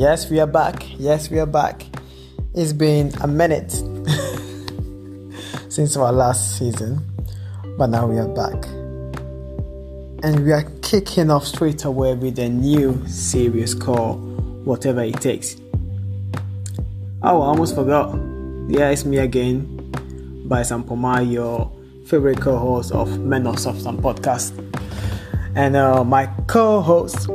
Yes, we are back. Yes, we are back. It's been a minute since our last season, but now we are back. And we are kicking off straight away with a new series called Whatever It Takes. Oh, I almost forgot. Yeah, it's me again, by Sampoma, your favorite co host of Men of Substance podcast. And uh, my co hosts,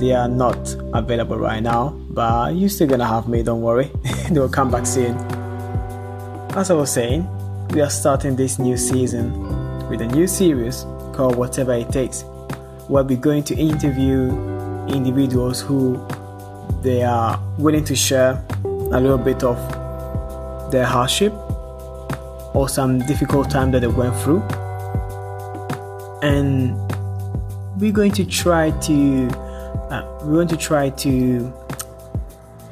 they are not available right now, but you're still gonna have me, don't worry. they will come back soon. As I was saying, we are starting this new season with a new series called Whatever It Takes, where we're going to interview individuals who they are willing to share a little bit of their hardship or some difficult time that they went through. And we're going to try to uh, we're going to try to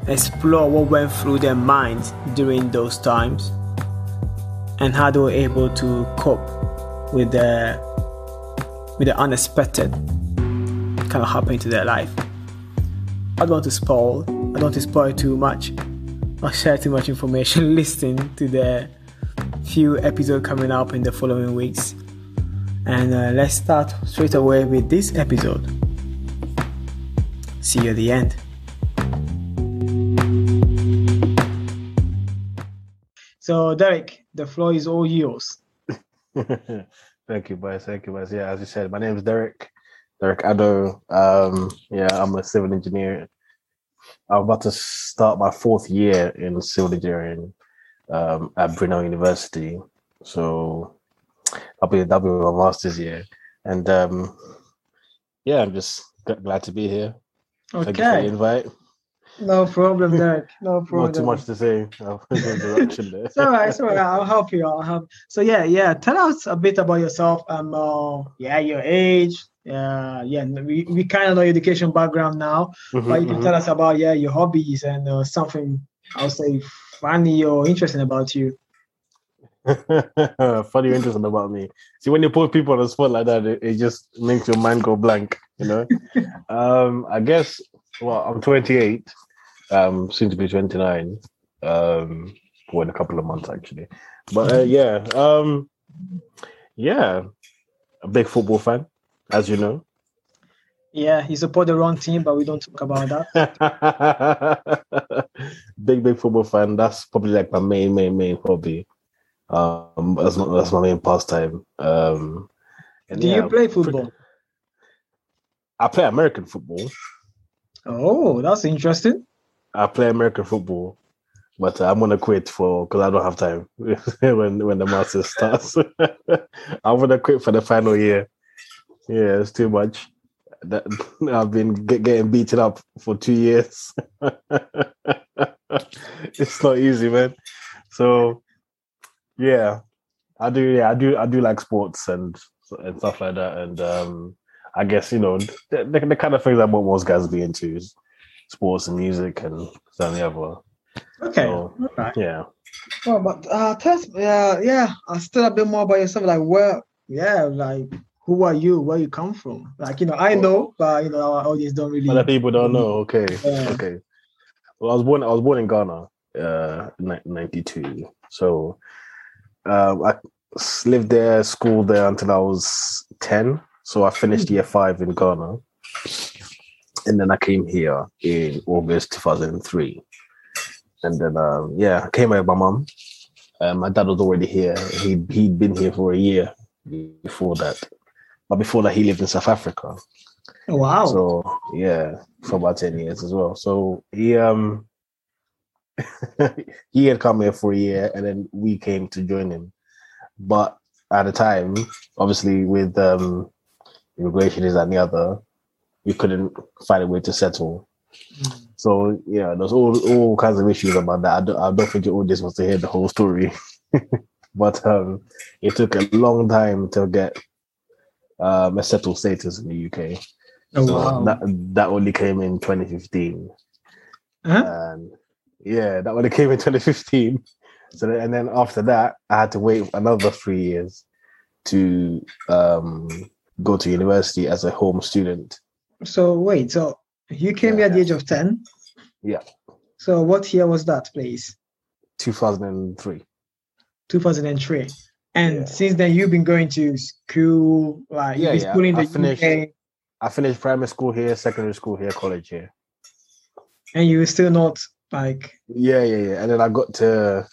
explore what went through their minds during those times and how they were able to cope with the with the unexpected kind of happening to their life. I don't want to spoil. I don't want to spoil too much. Not share too much information. Listen to the few episodes coming up in the following weeks. And uh, let's start straight away with this episode. See you at the end. So, Derek, the floor is all yours. Thank you, boys. Thank you, boys. Yeah, as you said, my name is Derek. Derek Addo. Um, yeah, I'm a civil engineer. I'm about to start my fourth year in civil engineering um, at Brunel University. So I'll be that'll be my master's year, and um, yeah, I'm just glad to be here. Okay. Thank you for the invite. No problem, Derek. No problem. Not too much to say. It's all right. It's all right. I'll help you. I'll help. So yeah, yeah. Tell us a bit about yourself. Um, uh, yeah, your age. Yeah, yeah. We, we kind of know your education background now, Mhm, but you can mhm. tell us about yeah your hobbies and uh, something I'll say funny or interesting about you. Funny or interesting about me. See, when you put people on the spot like that, it, it just makes your mind go blank, you know? um, I guess, well, I'm 28, um, soon to be 29, um, well, in a couple of months, actually. But uh, yeah, um, yeah, a big football fan, as you know. Yeah, he support the wrong team, but we don't talk about that. big, big football fan. That's probably like my main, main, main hobby. Um, that's my, that's my main pastime. Um, Do yeah, you play football? I play American football. Oh, that's interesting. I play American football, but I'm gonna quit for because I don't have time when when the Masters starts. I'm gonna quit for the final year. Yeah, it's too much. That I've been get, getting beaten up for two years. it's not easy, man. So, yeah, I do. Yeah, I do. I do like sports and and stuff like that. And um, I guess you know the, the, the kind of things that most guys be into sports and music and so on the other. Okay. So, All right. yeah. Well, but uh, tell us, yeah, yeah, uh, still a bit more about yourself. Like, where, yeah, like, who are you? Where you come from? Like, you know, I know, but you know, our audience don't really. Other people don't know. Okay. Yeah. Okay. Well, I was born. I was born in Ghana, uh, ninety two. So, uh, I s- lived there, schooled there until I was ten. So I finished year five in Ghana, and then I came here in August two thousand and three. And then, um, yeah, I came here with my mum. Uh, my dad was already here. He he'd been here for a year before that, but before that, he lived in South Africa. Wow. So yeah, for about ten years as well. So he um he had come here for a year, and then we came to join him. But at the time, obviously, with um immigration is and the other, we couldn't find a way to settle. Mm. So yeah, there's all all kinds of issues about that. I don't, I don't think your audience wants to hear the whole story, but um, it took a long time to get um, a settled status in the UK. oh, So wow. that that only came in 2015, Huh? and yeah, that only came in 2015. So then, and then after that, I had to wait another three years to um, go to university as a home student. So wait, so you came here at the age of ten. Yeah. So what year was that, please? 2003. 2003. And Yeah. since then, you've been going to school, like Yeah, yeah. schooling in I the finished- UK, I finished primary school here, secondary school here, college here. and you were still not like, Yeah, yeah, yeah. And then I got to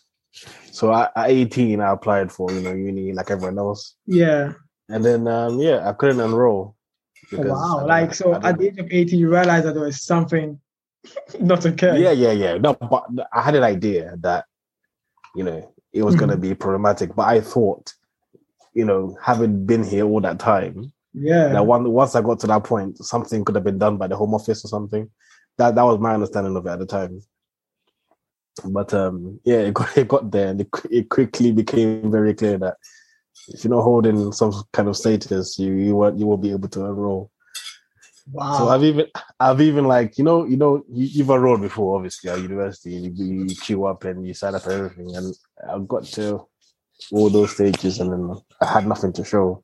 so I, at 18 I applied for, you know, uni like everyone else. yeah. And then um yeah, I couldn't enroll. Oh, because wow. didn't- Like, so at the age of 18, you realize that there was something not okay. Yeah, yeah, yeah. No, but I had an idea that, you know, it was going to be problematic. But I thought, you know, having been here all that time, Yeah. that one once I got to that point, something could have been done by the Home Office or something. That that was my understanding of it at the time. But um, yeah, it got it got there, and it, it quickly became very clear that if you're not holding some kind of status, you you won't you won't be able to enroll. wow. So I've even I've even like you know you know you, you've enrolled before obviously at university you, you queue up and you sign up for everything and I got to all those stages and then I had nothing to show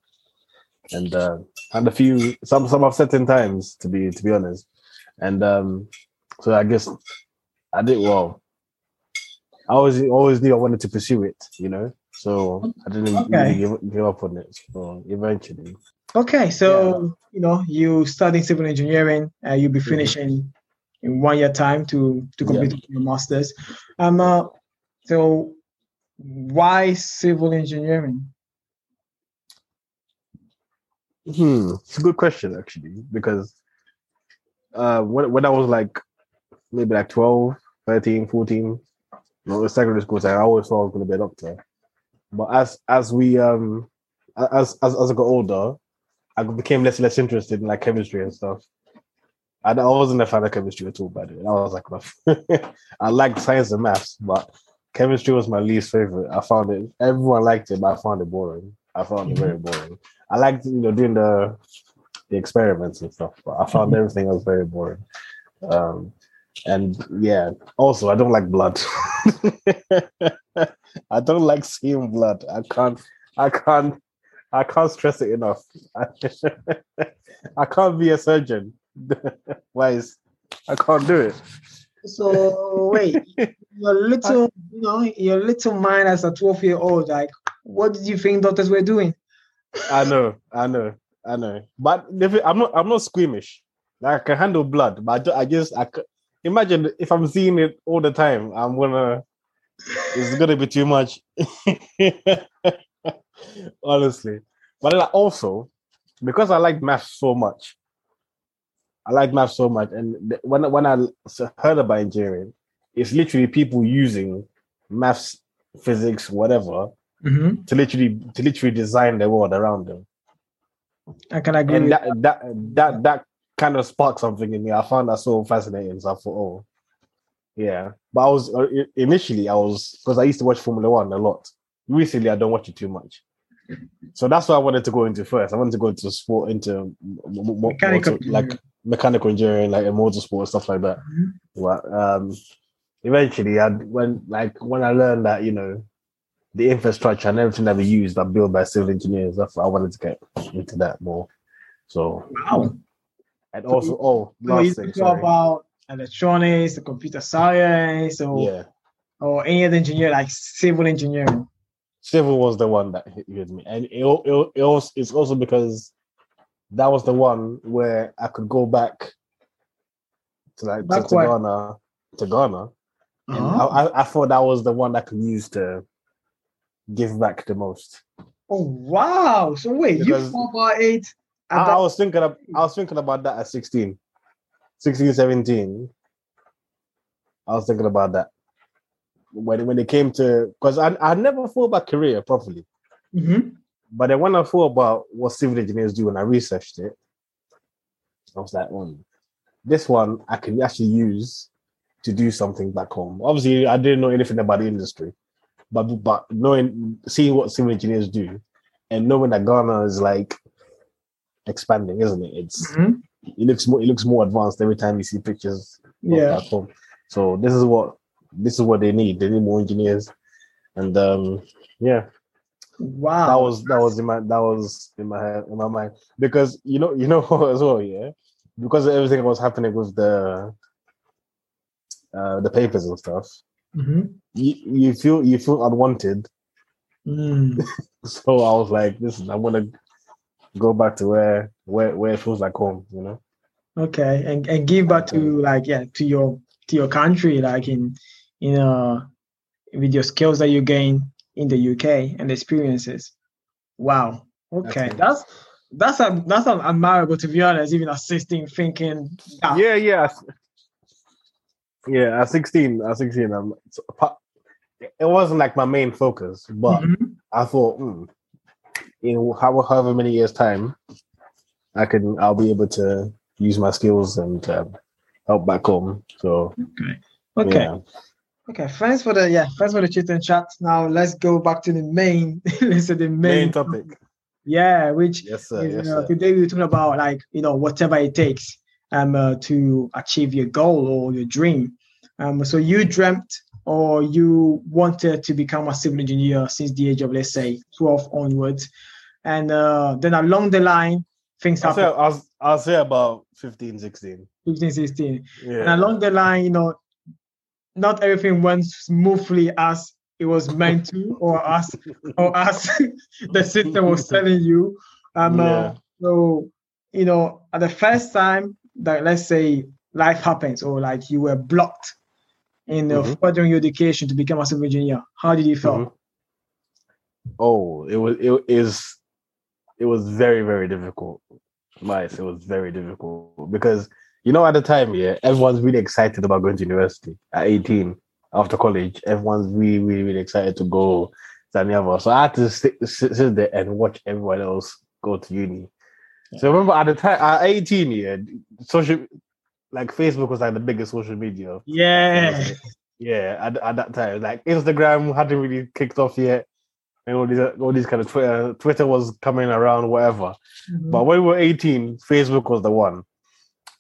and uh, had a few some some upsetting times to be to be honest and um so I guess I did well. I always always knew I wanted to pursue it you know so I didn't Okay. really give, give up on it so eventually Okay, so you know you studying civil engineering, uh, you'll be finishing in one year time to to Yeah. complete your masters. Um, uh, so why civil engineering? Hmm, it's a good question actually, because uh when when I was like maybe like 12, 13, 14, you know, secondary school I always thought I was gonna be a doctor. But as as we um as as as I got older, I became less and less interested in like chemistry and stuff. I, I wasn't a fan of chemistry at all, by the way. I was like, I liked science and maths, but chemistry was my least favorite. I found it. Everyone liked it, but I found it boring. I found it very boring. I liked, you know, doing the the experiments and stuff, but I found everything else very boring. Um, and yeah, also I don't like blood. I don't like seeing blood. I can't. I can't. I can't stress it enough. I can't be a surgeon. Wise, I can't do it. So wait, your little, you know, your little mind as a twelve year old, like, what did you think doctors were doing? I know, I know, I know. But I'm not, I'm not squeamish. Like I can handle blood, but I, ju- I just, I imagine if I'm seeing it all the time, I'm gonna, it's gonna be too much. Honestly, but then also because I like math so much, I like math so much, and th- when I heard about engineering, it's literally people using maths, physics, whatever, Mm-hmm. to literally to literally design the world around them. I can agree. and with that that that that kind of sparked something in me. I found that so fascinating. So I thought, oh, yeah. But I was uh, initially I was because I used to watch Formula One a lot. Recently, I don't watch it too much. So that's what I wanted to go into first. I wanted to go into sport, into Mechanical motor- like mechanical engineering, like motorsport stuff like that. Mhm. But um, eventually, I when like when I learned that you know the infrastructure and everything that we use are built by civil engineers, that's I wanted to get into that more. So Wow. and also, oh, So last thing, sorry. about electronics, the computer science, or yeah, or any other engineer like civil engineering. civil was the one that hit, me, and it, it, it also it's also because that was the one where I could go back to like to, Back to where? Ghana, to Ghana, and Uh-huh. I, I, I thought that was the one I could use to give back the most. Oh wow! So wait, Because- you about it at I, I was thinking of, I was thinking about that at 16, 16, 17. I was thinking about that when when it came to because I I never thought about career properly, Mhm. but then when I thought about what civil engineers do and I researched it, I was like, "Hmm, this one I can actually use to do something back home. Obviously, I didn't know anything about the industry, but but knowing seeing what civil engineers do and knowing that Ghana is like expanding, isn't it? It's Mhm. It looks more it looks more advanced every time you see pictures Yeah. So this is what this is what they need. They need more engineers, and um, yeah, Wow. that was that was in my that was in my head in my mind because you know you know as well, yeah, because everything was happening with the uh, the papers and stuff, hmm you, you feel you feel unwanted. Mm. So I was like, listen, I want to go back to where where where it feels like home. You know. Okay, and and give back to like yeah to your to your country, like in in uh with your skills that you gain in the UK and experiences. Wow. Okay, That's that's that's a that's a admirable to be honest. Even at sixteen, thinking. Yeah, yeah, yeah. At sixteen, at sixteen, I'm. It wasn't like my main focus, but Mhm. I thought, hmm, in how, however many years time, I can I'll be able to use my skills and um, help back home. So Okay. Okay. yeah. Okay. Thanks for the yeah. Thanks for the chit and chat. Now let's go back to the main. let's say the main, main topic. Yeah, which Yes, sir. is, Yes, uh, sir. today we're talking about like you know whatever it takes um uh, to achieve your goal or your dream. Um, so you dreamt or you wanted to become a civil engineer since the age of let's say 12 onwards, and uh, then along the line things I'll say, happen. I'll, I'll say about 15, 16. 15, 16, and along the line, you know, not everything went smoothly as it was meant to, or as or as the system was telling you. Um, uh, so you know, at the first time that let's say life happens, or like you were blocked in Mhm. furthering your education to become a civil engineer, how did you feel? Mhm. Oh, it was it is it was very very difficult. Nice, it was very difficult because you know at the time, yeah, everyone's really excited about going to university at eighteen after college. Everyone's really really really excited to go to the. So I had to sit, sit, sit there and watch everyone else go to uni. So remember at the time at eighteen, yeah, social like Facebook was like the biggest social media Yeah, yeah, at, at that time, like Instagram hadn't really kicked off yet, and all these all these kind of Twitter Twitter was coming around, whatever. Mhm. But when we were eighteen, Facebook was the one,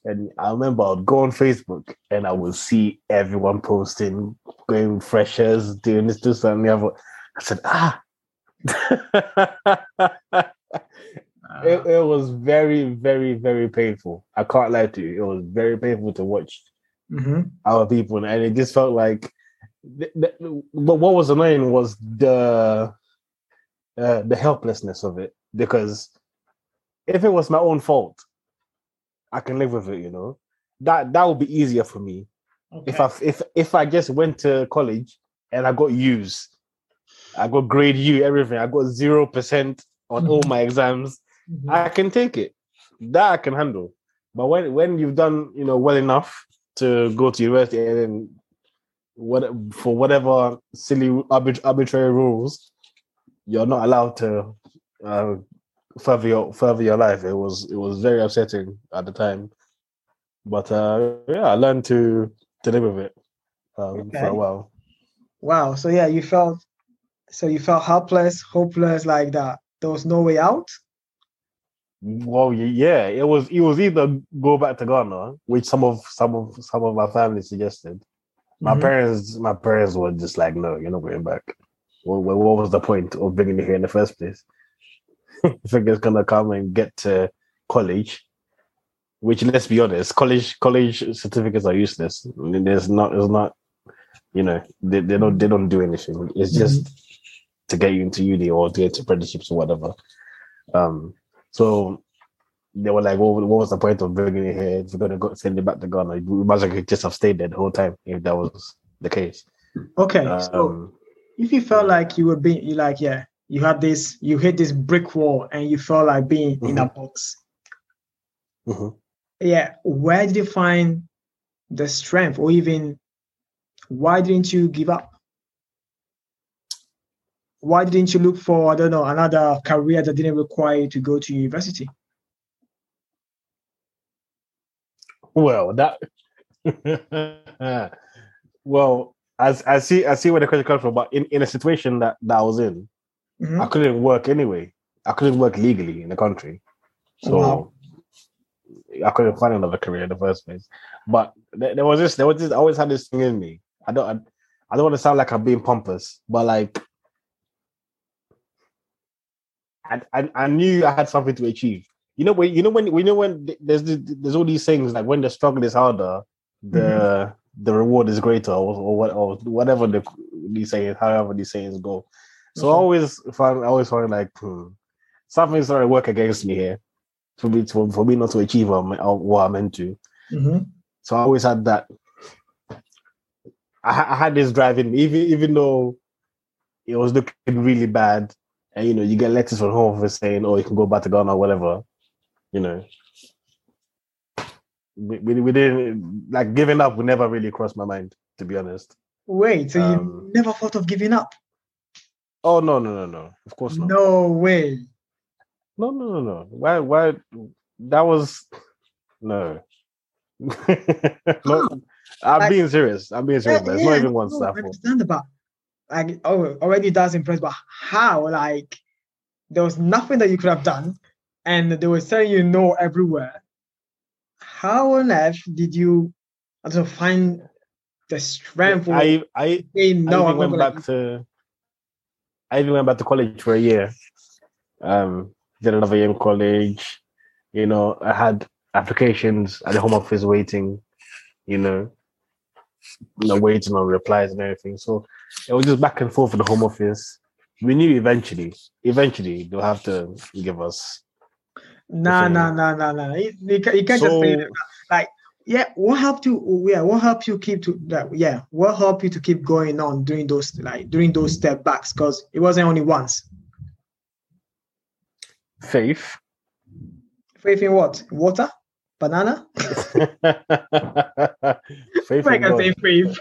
and I remember I'd go on Facebook and I would see everyone posting, going freshers, doing this, this, and the other. I said, ah. it, it was very, very, very painful. I can't lie to you. It was very painful to watch Mhm. our people, and it just felt like. th- th- But what was annoying was the uh, the helplessness of it because if it was my own fault, I can live with it. You know that that would be easier for me if I if if I just went to college and I got U's, I got grade U, everything. I got zero percent on all my exams. Mhm. I can take it. That I can handle. But when when you've done you know well enough to go to university and then what for whatever silly arbit- arbitrary rules, you're not allowed to uh, further your further your life. It was it was very upsetting at the time. But uh, yeah, I learned to to live with it um, for a while. Wow. So yeah, you felt so you felt helpless, hopeless, like that. There was no way out. Well, yeah, it was it was either go back to Ghana, which some of some of some of my family suggested. My Mhm. parents, my parents were just like, "No, you're not going back." Well, what, what was the point of bringing you here in the first place? if it's gonna come and get to college, which let's be honest, college college certificates are useless. There's not, there's not, you know, they, they don't they don't do anything. It's just to get you into uni or to get to apprenticeships or whatever. Um, so they were like, what, what was the point of bringing you here if we're gonna go send you back to Ghana? We might as well just have stayed there the whole time if that was the case. Okay. so Um, if you felt like you were being you like yeah you had this you hit this brick wall and you felt like being in a box mhm. yeah where did you find the strength or even why didn't you give up why didn't you look for i don't know another career that didn't require you to go to university Well, that. well, as I see, I see where the question comes from. But in, in a situation that, that I was in, Mhm. I couldn't work anyway. I couldn't work legally in the country, so Wow. I couldn't find another career in the first place. But there, there was this, there was this. I always had this thing in me. I don't, I, I don't want to sound like I'm being pompous, but like, I, I, I knew I had something to achieve. You know when you know when you know when there's there's all these things like when the struggle is harder, the the reward is greater, or, or what, or whatever the these saying, however the sayings go. So I always find, I always find like hmm, something's starting to work against me here for me to for me not to achieve what I'm, meant to. Mhm. So I always had that. I, I had this driving even even though it was looking really bad, and you know you get letters from home for saying, "Oh, you can go back to Ghana, or whatever." You know, we, we, we didn't like giving up. Would never really crossed my mind, to be honest. Wait, so Um, you never thought of giving up? Oh no, no, no, no! Of course not. No way. No, no, no, no. Why? Why? That was no. no, I'm Like- being serious. I'm being serious. Yeah, but it's yeah, not even one no. I understand about like oh already that's impressed, but how? Like there was nothing that you could have done, and they were saying you no everywhere. How on earth did you also find the strength? I I say I no? even I'm went back to I even went back to college for a year. Um, did another year in college. You know, I had applications at the home office waiting. You know, you know, waiting on replies and everything. So it was just back and forth with the home office. We knew eventually, eventually they'll have to give us. Nah, nah, nah, nah, nah. You, you can't, you can't just say So that. yeah. What helped you? Yeah, what helped you keep to that? Yeah, what helped you to keep going on during those like during those step backs? Because it wasn't only once. faith. Faith in what? Water, banana. faith I in can God. say faith.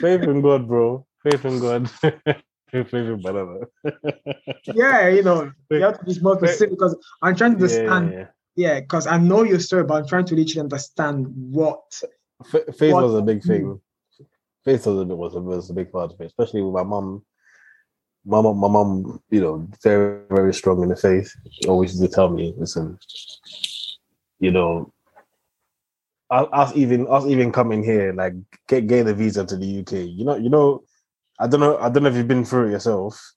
Faith in God, bro. Faith in God. in banana. yeah, you know, you have to be more specific because I'm trying to understand. Yeah, Yeah, because I know your story, but I'm trying to literally understand what. Faith What- was a big thing. Faith was a big was a, was a big part of it, especially with my mom. My mom, my mom, you know, very very strong in the faith. She always used to tell me, listen, you know, us us even us even coming here, like get getting a visa to the UK. You know, you know, I don't know, I don't know if you've been through it yourself.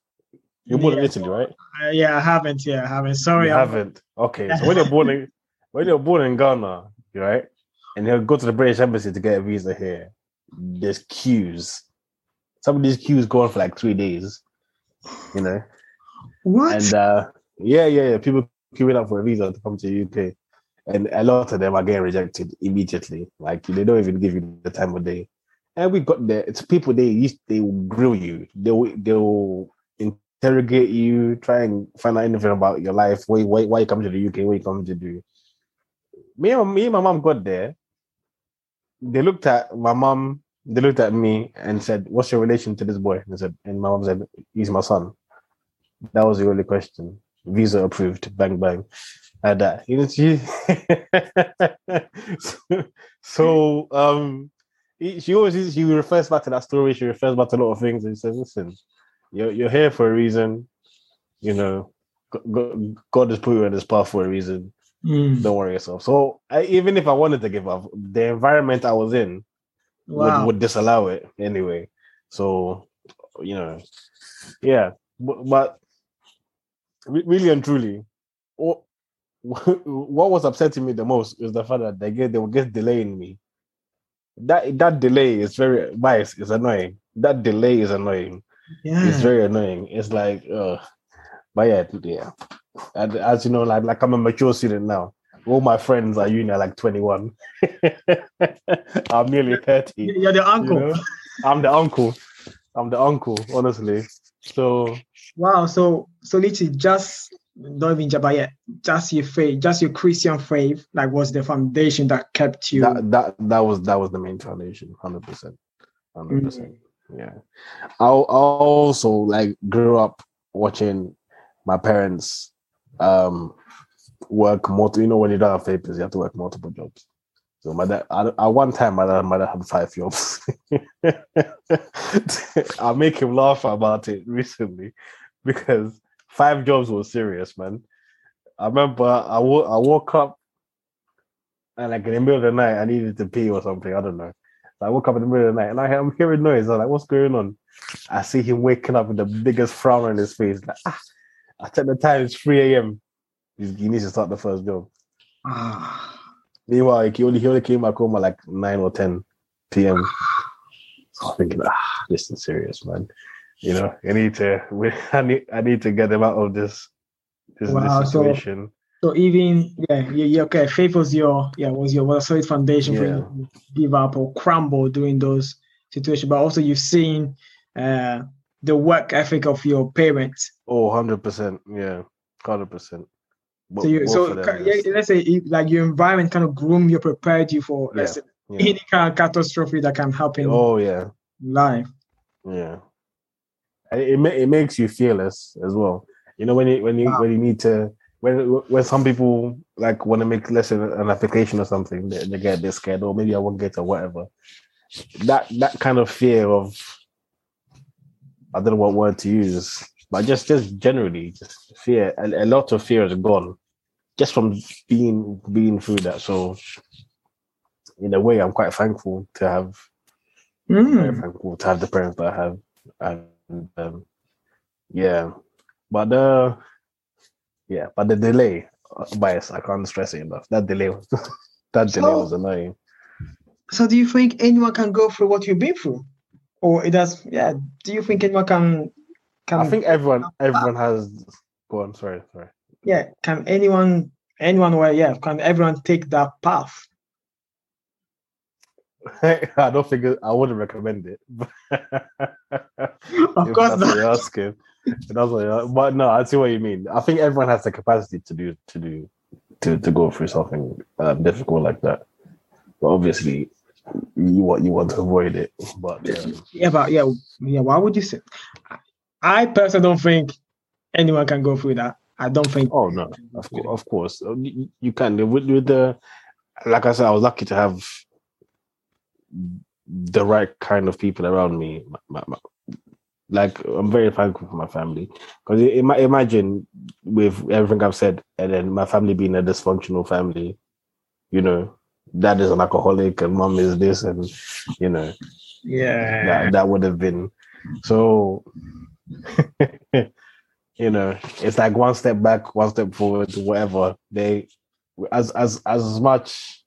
You're born in Italy, right? Uh, yeah, I haven't. Yeah, I haven't. Sorry, you I'm- haven't. Okay, so when you're born in when you're born in Ghana, right, and you go to the British Embassy to get a visa here, there's queues. Some of these queues go on for like three days, you know. What? And uh, yeah, yeah, yeah, people queuing up for a visa to come to the UK, and a lot of them are getting rejected immediately. Like they don't even give you the time of day. And we got there. It's people they used they will grill you. They will they will interrogate you, try and find out anything about your life. Why why why you come to the UK? Why you come to do? Me and me and my mom got there. They looked at my mom. They looked at me and said, "What's your relation to this boy?" And I said, and my mom said, "He's my son." That was the only question. Visa approved. Bang bang. Like that. You know, she so, so um she always she refers back to that story, she refers back to a lot of things and she says, listen, you're you're here for a reason, you know, God, God has put you on this path for a reason. Mm, Don't worry yourself. So I, even if I wanted to give up, the environment I was in wow. would, would disallow it anyway. So, you know, yeah, but, but really and truly, what, what was upsetting me the most is the fact that they get they were just delaying me. That that delay is very bias is annoying. That delay is annoying. yeah. It's very annoying. It's like, uh, but yeah, yeah. And as you know, like like I'm a mature student now. All my friends are uni at like 21. I'm nearly 30. You're the you uncle. know? I'm the uncle. I'm the uncle, honestly. So Wow. So so literally just not even Jabba yet. Just your faith, just your Christian faith, like was the foundation that kept you. that that that was that was the main foundation, hundred percent, hundred percent. Yeah, I I also like grew up watching my parents um work multiple. You know, when you don't have papers, you have to work multiple jobs. So my dad, at one time, my dad, my dad had five jobs. I'll make him laugh about it recently because five jobs was serious, man. I remember I I woke up and like in the middle of the night, I needed to pee or something. I don't know. So I woke up in the middle of the night and I, I'm hearing noise. I'm like, what's going on? I see him waking up with the biggest frown on his face. Like, ah. I check the time, it's 3 a.m. He, he needs to start the first job. Meanwhile, he only, he only came back home at like 9 or 10. p.m. So I'm thinking, ah, this is serious, man. You know, I need to, we, I need, I need to get them out of this, this, Wow, this so- situation. So even yeah, yeah, yeah, okay. Faith was your yeah was your was a solid foundation for you to give up or crumble during those situations. But also you've seen uh, the work ethic of your parents. Oh, 100 percent, yeah, hundred percent. So you so yeah, let's say like your environment kind of groom you, prepared you for let's say, yeah. any kind of catastrophe that can happen Oh yeah, life. yeah. It it makes you fearless as well. You know when you when you Wow. when you need to when when some people like want to make let's say an application or something, they, they get a bit scared, or maybe I won't get it or whatever. That that kind of fear of I don't know what word to use, but just just generally just fear. A, a lot of fear is gone just from being being through that. So in a way, I'm quite thankful to have very Mm. thankful to have the parents that I have. And um, yeah, but the yeah, but the delay, uh, bias, I can't stress it enough. That delay was that delay So- was annoying. So do you think anyone can go through what you've been through, or it does? Yeah. Do you think anyone can? Can I think everyone everyone has. Go on, sorry, sorry. yeah can anyone anyone where yeah can everyone take that path I don't think it- I wouldn't recommend it. of course that's what you're asking. That's what you're- but no, I see what you mean. I think everyone has the capacity to do to do to, to go through something um, difficult like that. But obviously, you want you want to avoid it. But um, yeah but yeah yeah why would you say i personally don't think anyone can go through that i don't think oh no, of course, of course, you, you can with, with the like I said, I was lucky to have the right kind of people around me. My- my- like I'm very thankful for my family because imagine with everything I've said, and then my family being a dysfunctional family, you know, dad is an alcoholic and mom is this, and you know, yeah that that would have been so. you know, it's like one step back, one step forward, whatever. They, as as as much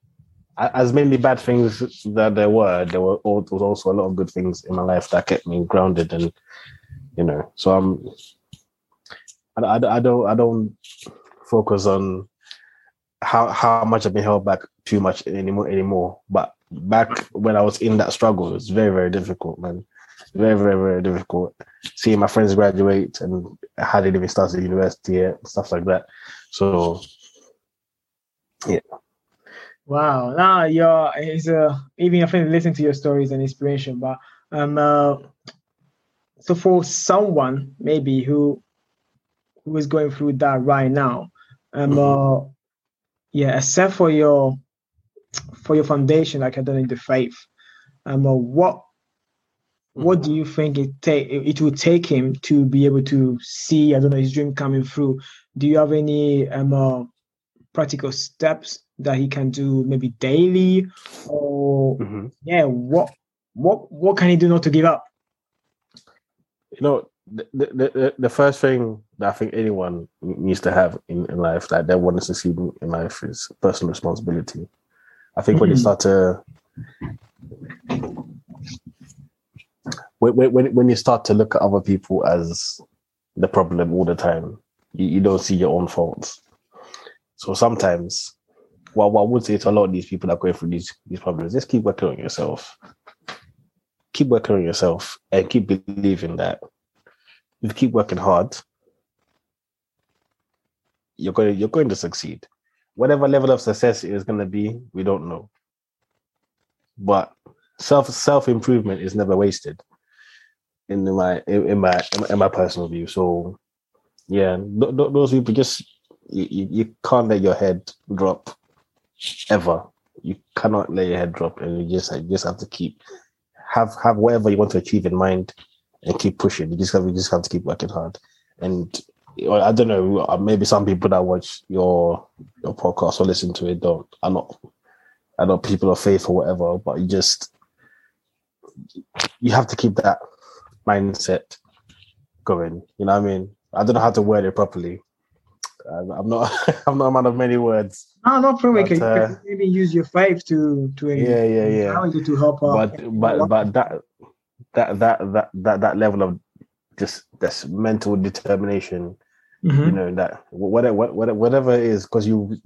as many bad things that there were, there were al- there was also a lot of good things in my life that kept me grounded, and you know, so I'm. I, I, I don't I don't focus on how how much I've been held back too much anymore anymore. But back when I was in that struggle, it was very very difficult, man. Very very very difficult. Seeing my friends graduate and I hadn't even started university yet, stuff like that. So wow. Now you're it's uh even i think listening to your stories and inspiration but um uh, so for someone maybe who who is going through that right now um uh, yeah except for your for your foundation like i done in the faith um uh, what what do you think it take it will take him to be able to see i don't know his dream coming through? Do you have any um uh, practical steps that he can do maybe daily or Mhm. yeah what what what can he do not to give up you know the, the, the, first thing that I think anyone needs to have in, in life that they want to succeed in, life is personal responsibility. I think when you Mhm. start to when, when- when when you start to look at other people as the problem all the time, you, you don't see your own faults. So sometimes, well, what I would say to a lot of these people that are going through these these problems, just keep working on yourself. Keep working on yourself and keep believing that if you keep working hard, you're going you're going to succeed. Whatever level of success it is going to be, we don't know. But self self improvement is never wasted. In my in, my in my personal view, so yeah, th- th- those people just you, you, you can't let your head drop ever. You cannot let your head drop, and you just you just have to keep have have whatever you want to achieve in mind and keep pushing. You just have you just have to keep working hard. And I don't know, uh, maybe some people that watch your your podcast or listen to it don't are not are not people of faith or whatever, but you just you have to keep that mindset going. You know what I mean? I don't know how to word it properly. I'm I'm not. I'm not a man of many words. No, no problem. But, You can, you uh, can maybe use your faith to to Yeah, yeah, yeah. to help out. But but but that that that that that that level of just this mental determination, Mhm. you know, that whatever whatever whatever it is, because you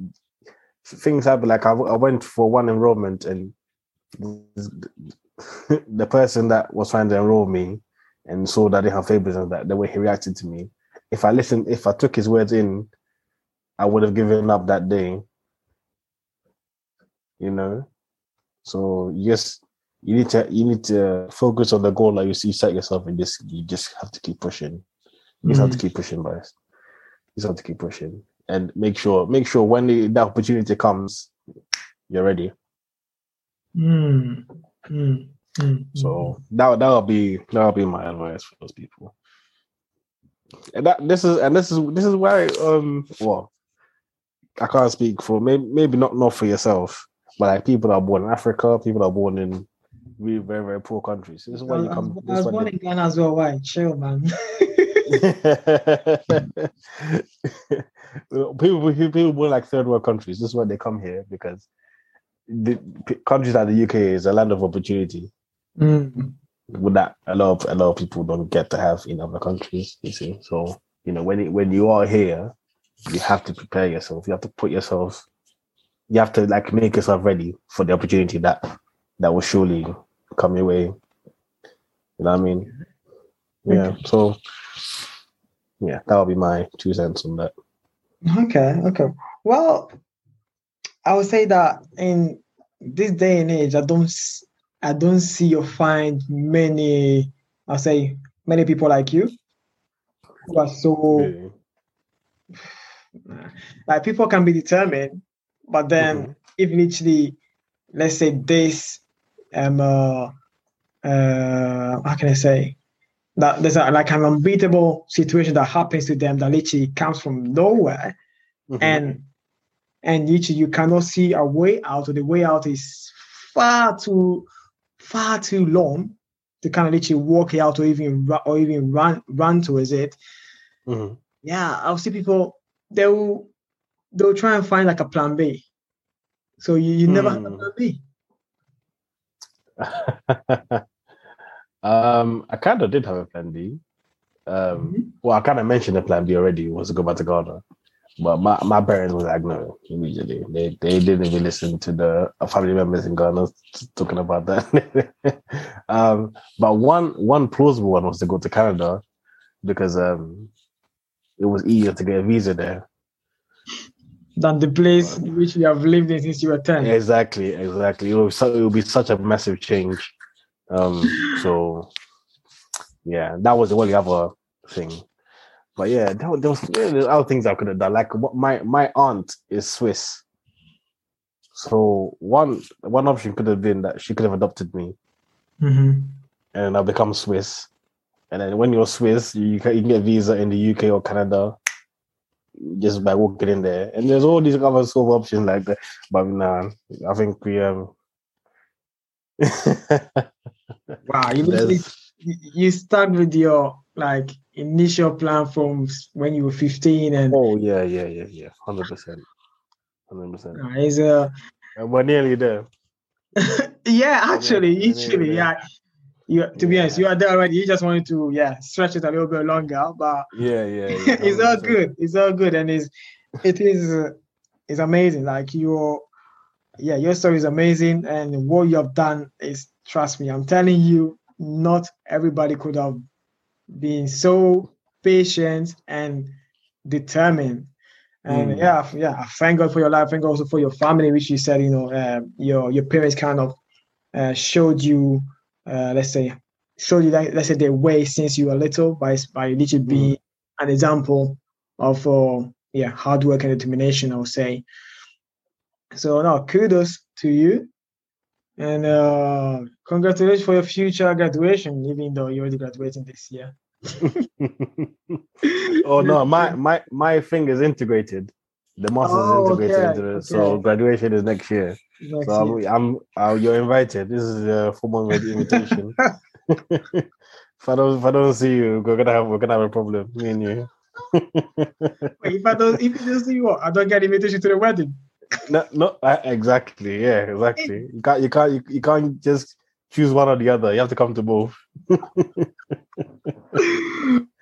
things happen. Like I, I went for one enrollment and the person that was trying to enroll me and saw that I didn't have favors and that the way he reacted to me. If I listened, if I took his words in, I would have given up that day. You know, so just you need to you need to focus on the goal that you see set yourself and just you just have to keep pushing. You just have to Mhm. keep pushing, boys. You just have to keep pushing and make sure make sure when the, the opportunity comes, you're ready. Mm. Mm. Mm. So that that will be that will be my advice for those people. And that this is and this is this is why um well I can't speak for maybe maybe not not for yourself, but like people that are born in Africa, people that are born in really very very poor countries. This is why you come. I was born in Ghana as well. Why? Chill, man. people people born like third world countries. This is why they come here because the countries like the UK is a land of opportunity. Mm. with that a lot of a lot of people don't get to have in other countries you see so you know when it, when you are here you have to prepare yourself you have to put yourself you have to like make yourself ready for the opportunity that that will surely come your way you know what i mean yeah so yeah that would be my two cents on that Okay, okay. Well, I would say that in this day and age, I don't, I don't see or find many. I'll say many people like you who are so Really. Like people can be determined, but then Mhm. if literally, let's say this, um, uh, uh, how can I say that there's a, like an unbeatable situation that happens to them that literally comes from nowhere Mhm. and and literally you cannot see a way out or the way out is far too far too long to kind of literally walk it out or even or even run run towards it Mhm. yeah i'll see people they'll they'll try and find like a plan b so you, you never have a Hmm. plan b um i kind of did have a plan b um Mhm. Well, I kind of mentioned the plan B already was to go back to Ghana, but my, my parents were like, no, immediately. They they didn't even listen to the family members in Ghana talking about that. um, but one one plausible one was to go to Canada because um, it was easier to get a visa there. than the place which you have lived in since you were 10 Exactly, exactly. It so, it would be such a massive change. Um, so yeah, that was the only other thing. But yeah, there, there was yeah, other things I could have done. Like my my aunt is Swiss, so one one option could have been that she could have adopted me Mhm. and I become Swiss. And then when you're Swiss, you can, you can get visa in the UK or Canada just by walking in there. And there's all these other sort of options like that. But nah, I think we um wow you literally you start with your like initial plan from when you were 15 and oh yeah, yeah, yeah, yeah. Hundred percent. Hundred percent. uh, it's a And we're nearly there. yeah actually yeah, actually yeah. yeah you to be honest you are there already you just wanted to yeah stretch it a little bit longer but Yeah, yeah, yeah. it's all 100%. good it's all good and it's it is it's amazing like your yeah your story is amazing and what you have done is trust me i'm telling you not everybody could have been so patient and determined and Mm. yeah yeah thank god for your life thank god also for your family which you said you know uh, your your parents kind of uh, showed you uh, let's say show you that let's say the way since you were little by by literally being an example of uh, yeah hard work and determination i would say. So now kudos to you. And uh congratulations for your future graduation even though you're already graduating this year. Oh no, my my my thing is integrated. The master's Oh, is integrated okay, into it. So graduation is next year. Next So year. I'm, I'm uh, you're invited. This is a formal invitation. if I don't if I don't see you, we're gonna have we're gonna have a problem. Me and you. If I don't, if you just see what, I don't get invitation to the wedding. no, no, uh, exactly. Yeah, exactly. You can't, you can't, you, you can't just choose one or the other. You have to come to both.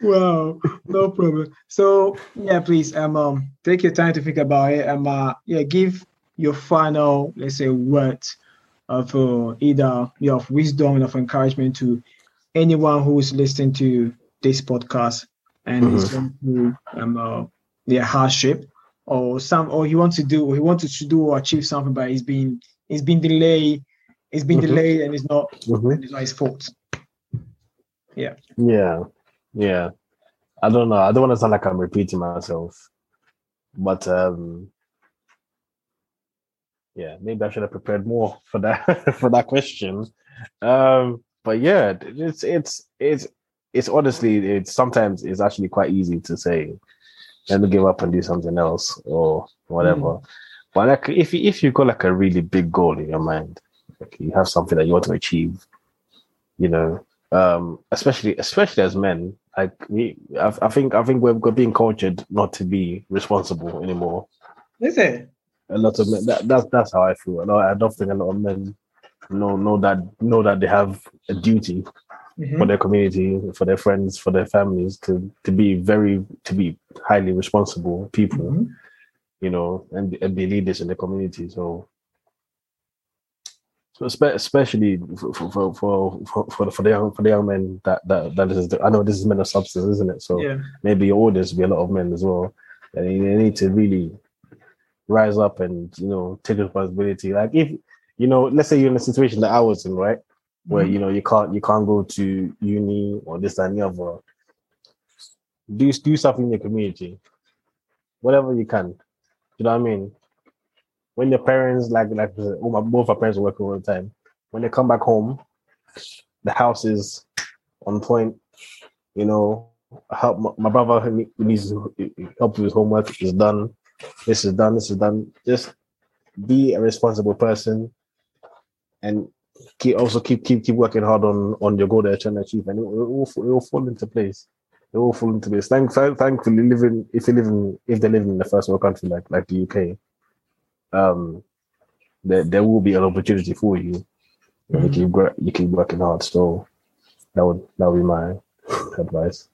wow, no problem. So yeah, please, um, um, take your time to think about it. Um, uh, yeah, give your final, let's say, words of uh, either you know, of wisdom and of encouragement to anyone who is listening to this podcast and mm-hmm. is going through um, uh, their hardship or some or he wants to do or he wants to do or achieve something but he's been he's been delayed it's been mm-hmm. delayed and it's not mm-hmm. it's not his fault yeah yeah yeah i don't know i don't want to sound like i'm repeating myself but um yeah maybe i should have prepared more for that for that question um but yeah it's it's it's it's honestly it's sometimes it's actually quite easy to say let me give up and do something else or whatever. Mm. But like if if you got like a really big goal in your mind, like you have something that you want to achieve, you know, um, especially especially as men, like we, I, I think I think we're, we're being cultured not to be responsible anymore. Is it? A lot of men. That, that's that's how I feel. I don't think a lot of men know know that know that they have a duty mm-hmm. for their community, for their friends, for their families to to be very to be highly responsible people, mm-hmm. you know, and, and be leaders in the community. So especially for for for for, for, the, for the young for the young men that that that is the, I know this is men of substance, isn't it? So yeah. maybe your audience will be a lot of men as well. And they need to really rise up and you know take responsibility. Like if you know, let's say you're in a situation that I was in, right? where mm-hmm. you know you can't you can't go to uni or this and the other. Do do something in your community, whatever you can. Do You know what I mean? When your parents like like all both our parents are working all the time. When they come back home, the house is on point. You know, help my, my brother needs help with his homework is done. This is done. This is done. Just be a responsible person and keep also keep keep keep working hard on on your goal that you're trying to achieve, and it, will all it will fall into place. It will fall into place. Thank, thankfully, living if you live in if they're living in the first world country like like the UK, um, there there will be an opportunity for you. Mm-hmm. You keep you keep working hard. So that would that would be my advice.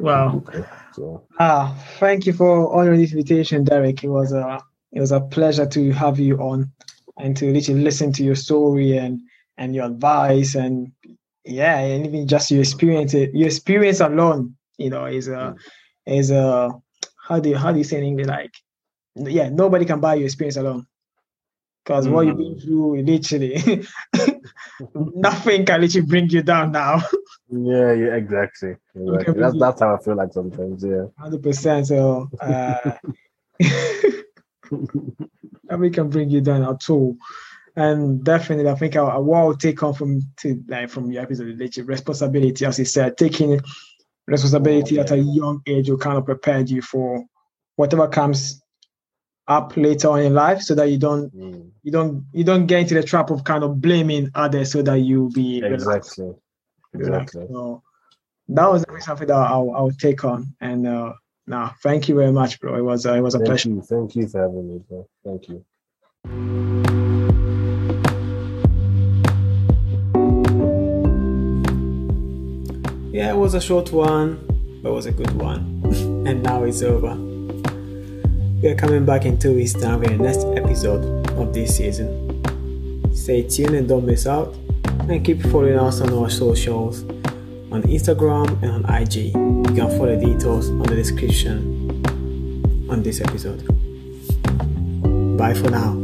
Wow. Okay, so. Ah, thank you for honoring this invitation, Derek. It was a it was a pleasure to have you on and to literally listen to your story and and your advice and yeah and even just your experience it your experience alone you know is a is a how do you how do you say in english like yeah nobody can buy your experience alone because mm. what you've been mm. through literally nothing can literally bring you down now yeah yeah exactly, exactly. that's, that's how i feel like sometimes yeah 100% so uh nothing can bring you down at all and definitely, I think I, what I'll take on from to like from your episode, literally responsibility, as you said, taking responsibility at a young age will kind of prepare you for whatever comes up later on in life, so that you don't mm. you don't you don't get into the trap of kind of blaming others, so that you be exactly exactly. So that was something that I'll, I'll take on, and uh, now thank you very much, bro. It was uh, it was a thank pleasure. You. Thank you for having me, bro. Thank you. Yeah, it was a short one, but it was a good one. and now it's over. We are coming back in two weeks' time with the next episode of this season. Stay tuned and don't miss out. And keep following us on our socials on Instagram and on IG. You can follow the details on the description on this episode. Bye for now.